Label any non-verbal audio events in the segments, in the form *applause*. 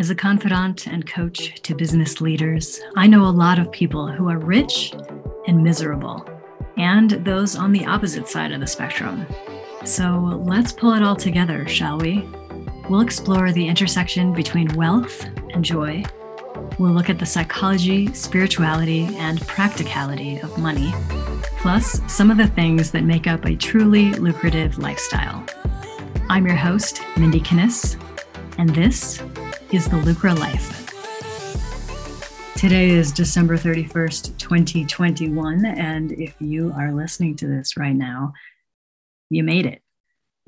As a confidant and coach to business leaders, I know a lot of people who are rich and miserable, and those on the opposite side of the spectrum. So let's pull it all together, shall we? We'll explore the intersection between wealth and joy. We'll look at the psychology, spirituality, and practicality of money, plus some of the things that make up a truly lucrative lifestyle. I'm your host, Mindie Kniss, and this is the Lucra Life. Today is December 31st, 2021. And if you are listening to this right now, you made it.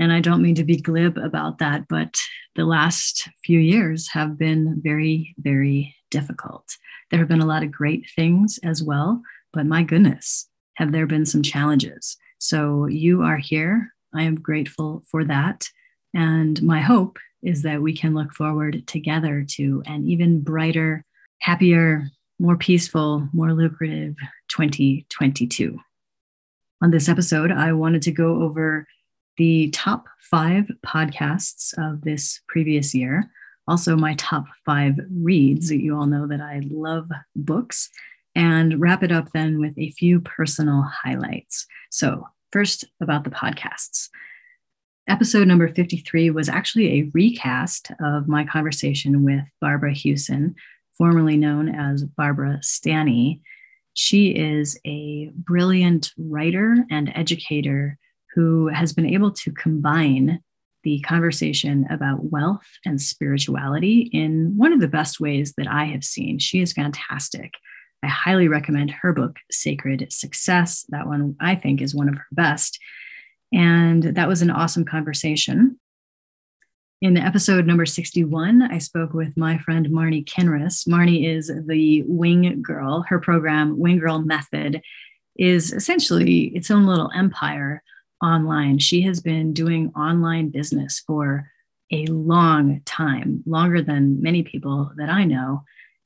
And I don't mean to be glib about that, but the last few years have been very, very difficult. There have been a lot of great things as well, but my goodness, have there been some challenges? So you are here. I am grateful for that. And my hope is that we can look forward together to an even brighter, happier, more peaceful, more lucrative 2022. On this episode, I wanted to go over the top five podcasts of this previous year. Also, my top five reads. You all know that I love books, and wrap it up then with a few personal highlights. So, first about the podcasts episode number 53 was actually a recast of my conversation with Barbara Huson, formerly known as Barbara Stanny. She is a brilliant writer and educator who has been able to combine the conversation about wealth and spirituality in one of the best ways that I have seen. She is fantastic. I highly recommend her book, Sacred Success. That one I think is one of her best. And that was an awesome conversation. In episode number 61, I spoke with my friend Marnie Kinrys. Marnie is the Wing Girl. Her program, Wing Girl Method, is essentially its own little empire online. She has been doing online business for a long time, longer than many people that I know.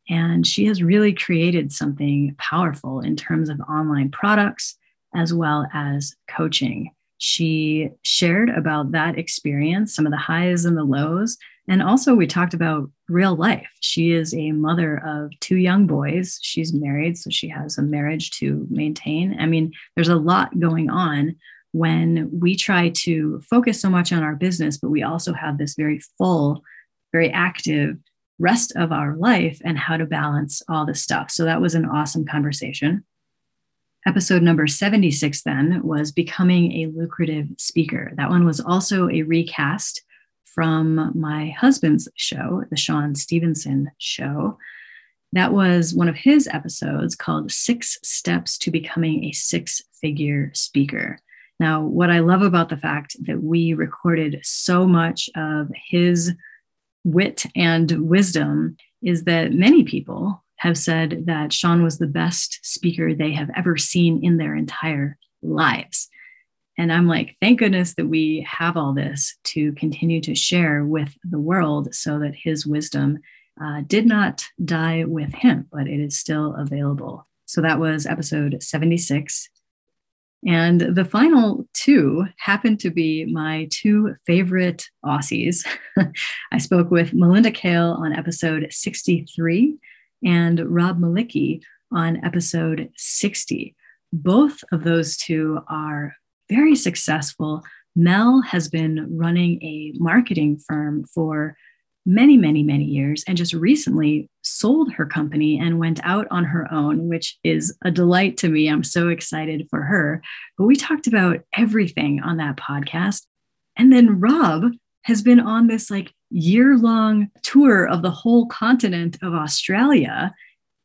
And she has really created something powerful in terms of online products as well as coaching. She shared about that experience, some of the highs and the lows. And also, we talked about real life. She is a mother of two young boys. She's married, so she has a marriage to maintain. I mean, there's a lot going on when we try to focus so much on our business, but we also have this very full, very active rest of our life and how to balance all this stuff. So that was an awesome conversation. Episode number 76 then was Becoming a Lucrative Speaker. That one was also a recast from my husband's show, the Sean Stephenson Show. That was one of his episodes called Six Steps to Becoming a Six Figure Speaker. Now, what I love about the fact that we recorded so much of his wit and wisdom is that many people have said that Sean was the best speaker they have ever seen in their entire lives. And I'm like, thank goodness that we have all this to continue to share with the world so that his wisdom uh, did not die with him, but it is still available. So that was episode 76. And the final two happened to be my two favorite Aussies. *laughs* I spoke with Melinda Kale on episode 63 and Rob Malicki on episode 60. Both of those two are very successful. Mel has been running a marketing firm for many, many, many years and just recently sold her company and went out on her own, which is a delight to me. I'm so excited for her. But we talked about everything on that podcast. And then Rob has been on this like year long tour of the whole continent of Australia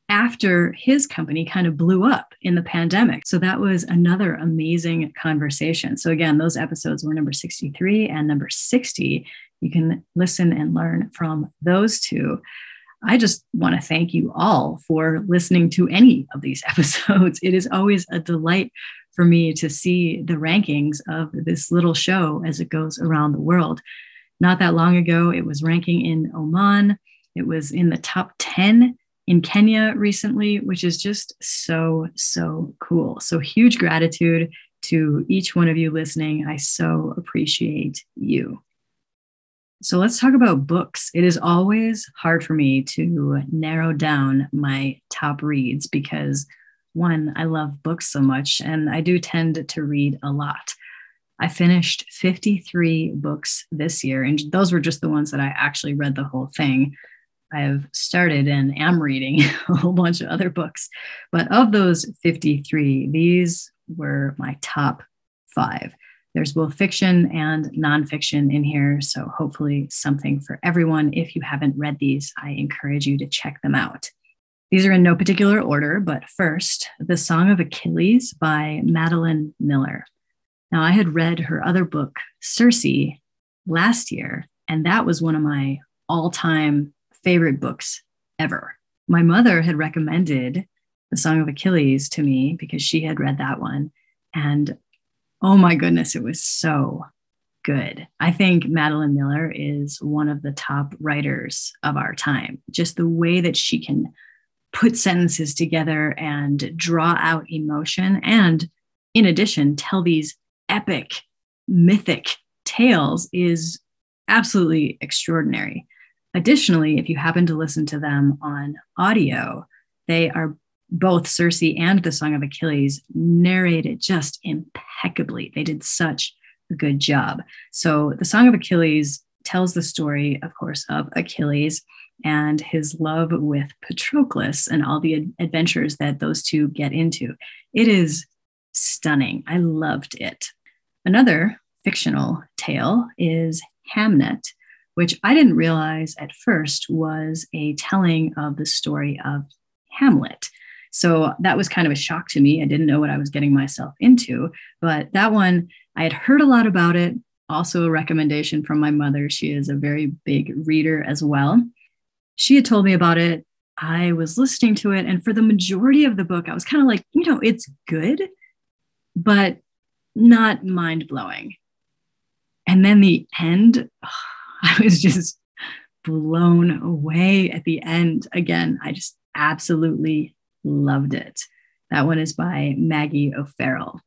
after his company kind of blew up in the pandemic. So that was another amazing conversation. So, again, those episodes were number 63 and number 60. You can listen and learn from those two. I just want to thank you all for listening to any of these *laughs* episodes. It is always a delight for me to see the rankings of this little show as it goes around the world. Not that long ago, it was ranking in Oman. It was in the top 10 in Kenya recently, which is just so, so cool. So, huge gratitude to each one of you listening. I so appreciate you. So let's talk about books. It is always hard for me to narrow down my top reads because one, I love books so much and I do tend to read a lot. I finished 53 books this year, and those were just the ones that I actually read the whole thing. I have started and am reading *laughs* a whole bunch of other books. But of those 53, these were my top five. There's both fiction and nonfiction in here. So, hopefully, something for everyone. If you haven't read these, I encourage you to check them out. These are in no particular order, but first, The Song of Achilles by Madeline Miller. Now, I had read her other book, Circe, last year, and that was one of my all time favorite books ever. My mother had recommended The Song of Achilles to me because she had read that one. And oh my goodness, it was so good. I think Madeline Miller is one of the top writers of our time. Just the way that she can put sentences together and draw out emotion, and in addition, tell these epic, mythic tales is absolutely extraordinary. Additionally, if you happen to listen to them on audio, they are both Circe and the Song of Achilles narrated just impeccably. They did such a good job. So, the Song of Achilles tells the story, of course, of Achilles and his love with Patroclus and all the adventures that those two get into. It is stunning. I loved it. Another fictional tale is Hamnet, which I didn't realize at first was a telling of the story of Hamlet. So that was kind of a shock to me. I didn't know what I was getting myself into, but that one, I had heard a lot about it. Also, a recommendation from my mother. She is a very big reader as well. She had told me about it. I was listening to it. And for the majority of the book, I was kind of like, you know, it's good, but not mind blowing. And then the end, oh, *sighs* I was just blown away at the end. Again, I just absolutely loved it. That one is by Maggie O'Farrell.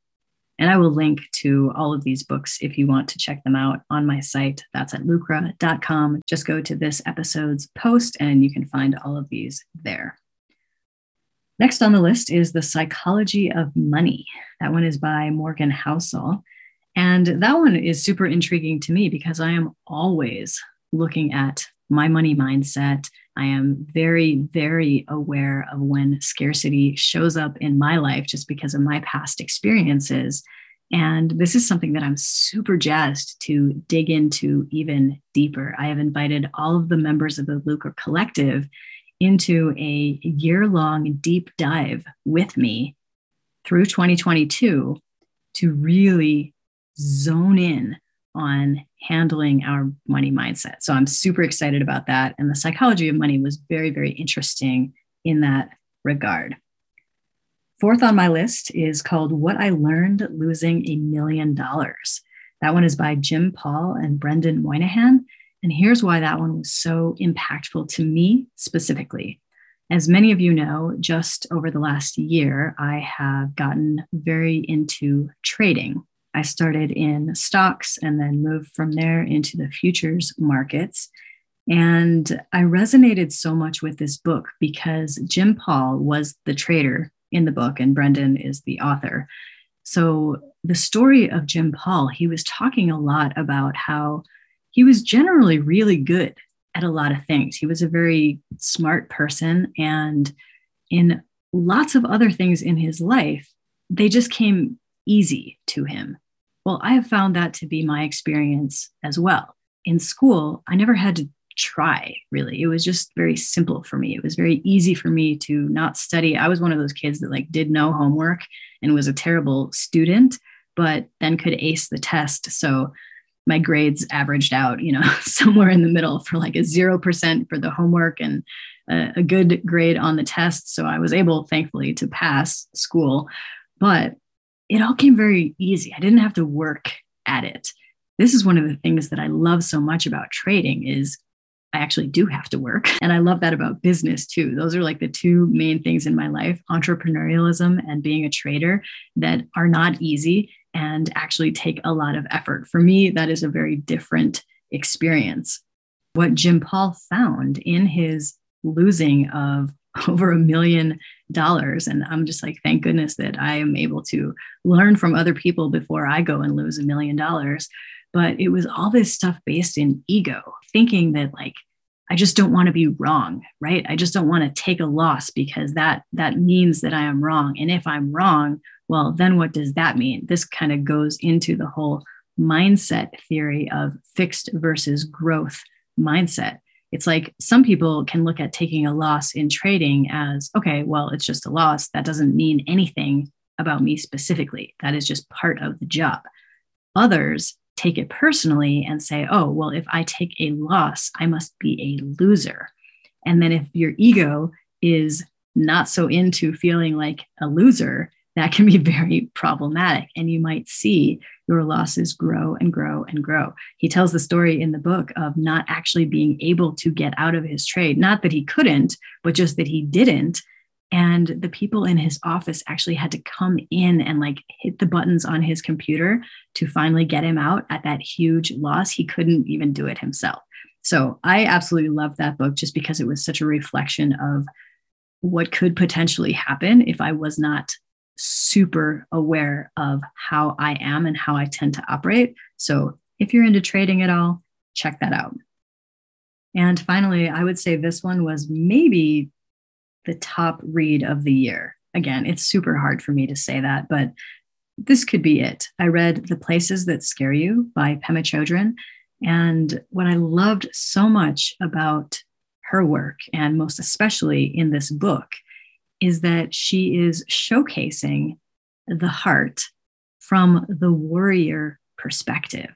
And I will link to all of these books if you want to check them out on my site. That's at lucra.com. Just go to this episode's post and you can find all of these there. Next on the list is The Psychology of Money. That one is by Morgan Housel. And that one is super intriguing to me because I am always looking at my money mindset. I am very, very aware of when scarcity shows up in my life just because of my past experiences. And this is something that I'm super jazzed to dig into even deeper. I have invited all of the members of the Lucra Collective into a year long deep dive with me through 2022 to really zone in on handling our money mindset. So I'm super excited about that. And the psychology of money was very, very interesting in that regard. Fourth on my list is called What I Learned Losing a Million Dollars. That one is by Jim Paul and Brendan Moynihan. And here's why that one was so impactful to me specifically. As many of you know, just over the last year, I have gotten very into trading. I started in stocks and then moved from there into the futures markets. And I resonated so much with this book because Jim Paul was the trader in the book, and Brendan is the author. So, the story of Jim Paul, he was talking a lot about how he was generally really good at a lot of things. He was a very smart person. And in lots of other things in his life, they just came easy to him. Well, I have found that to be my experience as well. In school, I never had to try really. It was just very simple for me. It was very easy for me to not study. I was one of those kids that like did no homework and was a terrible student, but then could ace the test. So my grades averaged out, you know, *laughs* somewhere in the middle for like a 0% for the homework and a, a good grade on the test. So I was able, thankfully, to pass school. But it all came very easy. I didn't have to work at it. This is one of the things that I love so much about trading is I actually do have to work. *laughs* And I love that about business too. Those are like the two main things in my life entrepreneurialism and being a trader that are not easy and actually take a lot of effort. For me, that is a very different experience. what Jim Paul found in his losing of *laughs* over a million dollars. And I'm just like, thank goodness that I am able to learn from other people before I go and lose a million dollars. But it was all this stuff based in ego, thinking that like, I just don't want to be wrong, right? I just don't want to take a loss because that that means that I am wrong. And if I'm wrong, well, then what does that mean? This kind of goes into the whole mindset theory of fixed versus growth mindset. It's like some people can look at taking a loss in trading as, okay, well, it's just a loss. That doesn't mean anything about me specifically. That is just part of the job. Others take it personally and say, oh, well, if I take a loss, I must be a loser. And then if your ego is not so into feeling like a loser, that can be *laughs* very problematic. And you might see your losses grow and grow and grow. He tells the story in the book of not actually being able to get out of his trade. Not that he couldn't, but just that he didn't. And the people in his office actually had to come in and like hit the buttons on his computer to finally get him out at that huge loss. He couldn't even do it himself. So I absolutely love that book just because it was such a reflection of what could potentially happen if I was not super aware of how I am and how I tend to operate. So if you're into trading at all, check that out. And finally, I would say this one was maybe the top read of the year. Again, it's super hard for me to say that, but this could be it. I read The Places That Scare You by Pema Chodron. And what I loved so much about her work, and most especially in this book, is that she is showcasing the heart from the warrior perspective.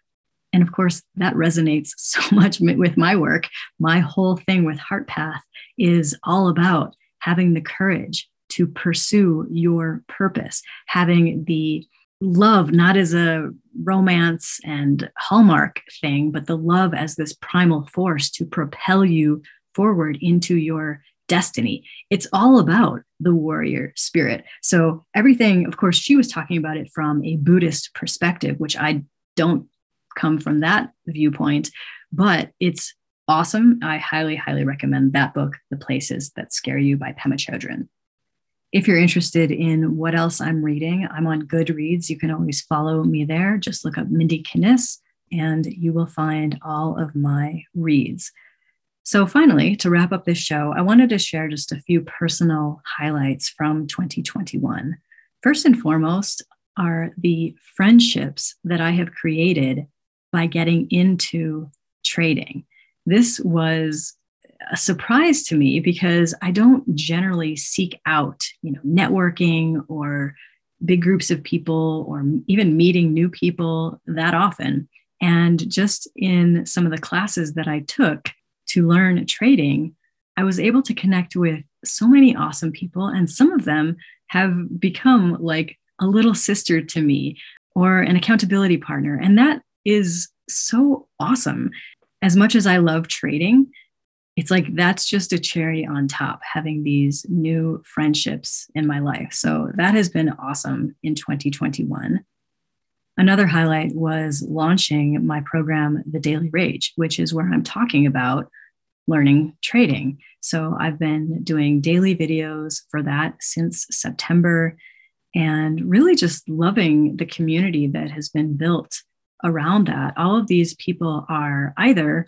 And of course, that resonates *laughs* so much with my work. My whole thing with Heart Path is all about having the courage to pursue your purpose, having the love not as a romance and hallmark thing, but the love as this primal force to propel you forward into your destiny. It's all about the warrior spirit. So, everything, of course, she was talking about it from a Buddhist perspective, which I don't come from that viewpoint, but it's awesome. I highly, highly recommend that book, The Places That Scare You by Pema Chodron. If you're interested in what else I'm reading, I'm on Goodreads. You can always follow me there. Just look up Mindie Kniss and you will find all of my reads. So, finally, to wrap up this show, I wanted to share just a few personal highlights from 2021. First and foremost are the friendships that I have created by getting into trading. This was a surprise to me because I don't generally seek out, you know, networking or big groups of people or even meeting new people that often. And just in some of the classes that I took, to learn trading, I was able to connect with so many awesome people. And some of them have become like a little sister to me or an accountability partner. And that is so awesome. As much as I love trading, it's like that's just a cherry on top, having these new friendships in my life. So that has been awesome in 2021. Another highlight was launching my program, The Daily Rage, which is where I'm talking about learning trading. So I've been doing daily videos for that since September and really just loving the community that has been built around that. All of these people are either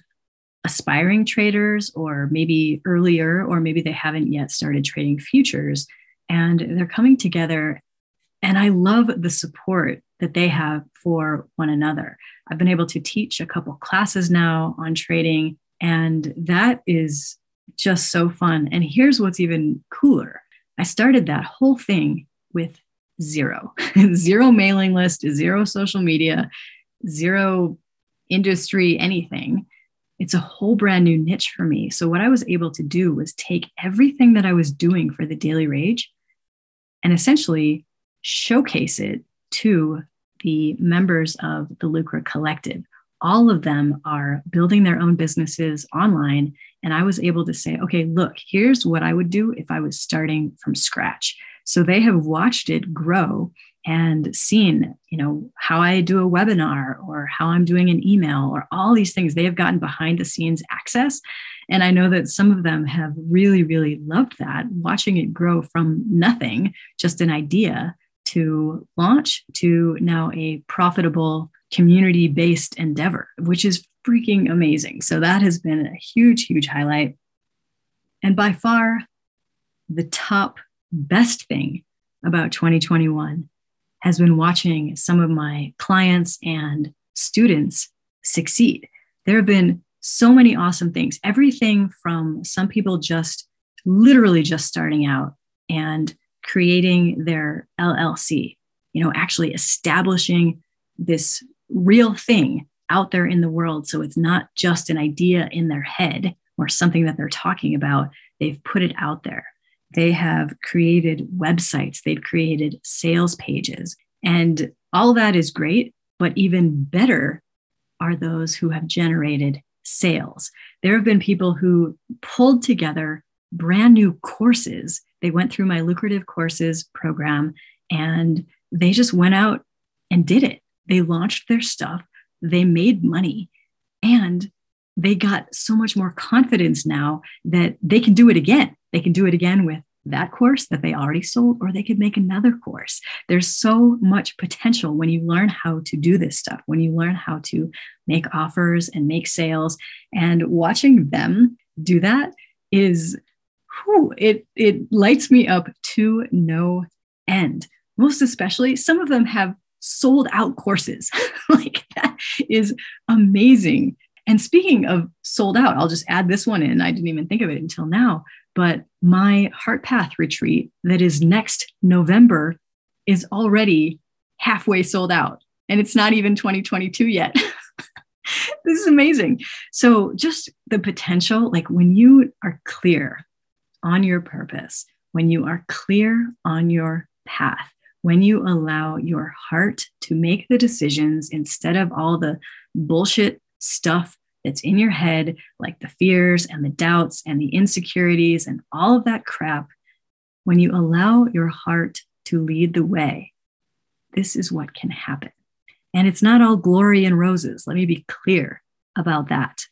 aspiring traders or maybe earlier, or maybe they haven't yet started trading futures. And they're coming together. And I love the support that they have for one another. I've been able to teach a couple classes now on trading, and that is just so fun. And here's what's even cooler I started that whole thing with zero *laughs* zero mailing list, zero social media, zero industry, anything. It's a whole brand new niche for me. So, what I was able to do was take everything that I was doing for the Daily Rage and essentially showcase it to the members of the Lucra Collective. All of them are building their own businesses online. And I was able to say, okay, look, here's what I would do if I was starting from scratch. So they have watched it grow and seen, you know, how I do a webinar or how I'm doing an email or all these things. They have gotten behind the scenes access. And I know that some of them have really, really loved that, watching it grow from nothing, just an idea, to launch to now a profitable community based endeavor, which is freaking amazing. So that has been a huge, huge highlight. And by far, the top best thing about 2021 has been watching some of my clients and students succeed. There have been so many awesome things, everything from some people just literally just starting out and creating their LLC, you know, actually establishing this real thing out there in the world. So it's not just an idea in their head or something that they're talking about. They've put it out there. They have created websites, they've created sales pages, and all that is great. But even better are those who have generated sales. There have been people who pulled together brand new courses. They went through my lucrative courses program and they just went out and did it. They launched their stuff, they made money, and they got so much more confidence now that they can do it again. They can do it again with that course that they already sold, or they could make another course. There's so much potential when you learn how to do this stuff, when you learn how to make offers and make sales. And watching them do that is, whew, it, it lights me up to no end. Most especially, some of them have sold out courses. *laughs* like that is amazing. And speaking of sold out, I'll just add this one in. I didn't even think of it until now. But my Heart Path retreat that is next November is already halfway sold out. And it's not even 2022 yet. *laughs* this is amazing. So, just the potential, like when you are clear on your purpose, when you are clear on your path, when you allow your heart to make the decisions instead of all the bullshit stuff that's in your head, like the fears and the doubts and the insecurities and all of that crap, when you allow your heart to lead the way, this is what can happen. And it's not all glory and roses. Let me be clear about that.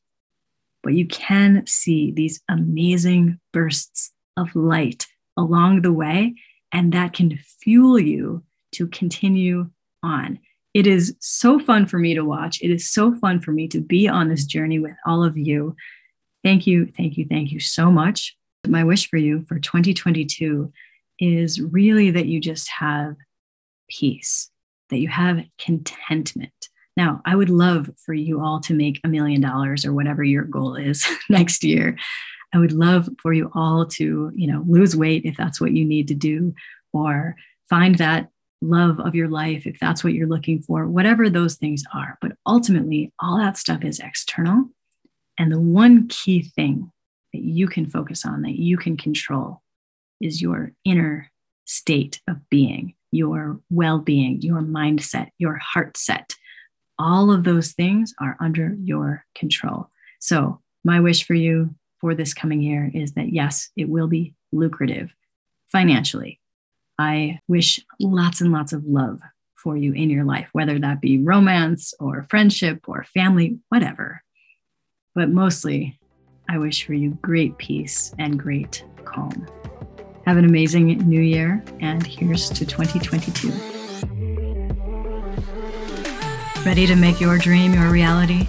But you can see these amazing bursts of light along the way and that can fuel you to continue on. It is so fun for me to watch. It is so fun for me to be on this journey with all of you. Thank you, thank you, thank you so much. My wish for you for 2022 is really that you just have peace, that you have contentment. Now, I would love for you all to make a million dollars or whatever your goal is *laughs* next year. I would love for you all to, you know, lose weight if that's what you need to do, or find that love of your life if that's what you're looking for, whatever those things are. But ultimately, all that stuff is external. And the one key thing that you can focus on, that you can control, is your inner state of being, your well being, your mindset, your heart set. All of those things are under your control. So, my wish for you for this coming year is that yes, it will be lucrative financially. I wish lots and lots of love for you in your life, whether that be romance or friendship or family, whatever. But mostly, I wish for you great peace and great calm. Have an amazing new year, and here's to 2022. Ready to make your dream your reality?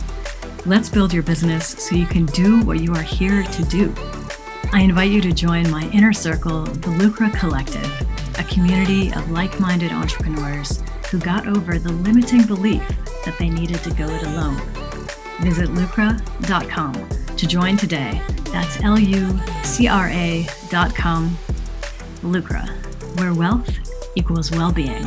Let's build your business so you can do what you are here to do. I invite you to join my inner circle, the Lucra Collective, a community of like minded entrepreneurs who got over the limiting belief that they needed to go it alone. Visit lucra.com to join today. That's L U C R A.com. Lucra, where wealth equals well being.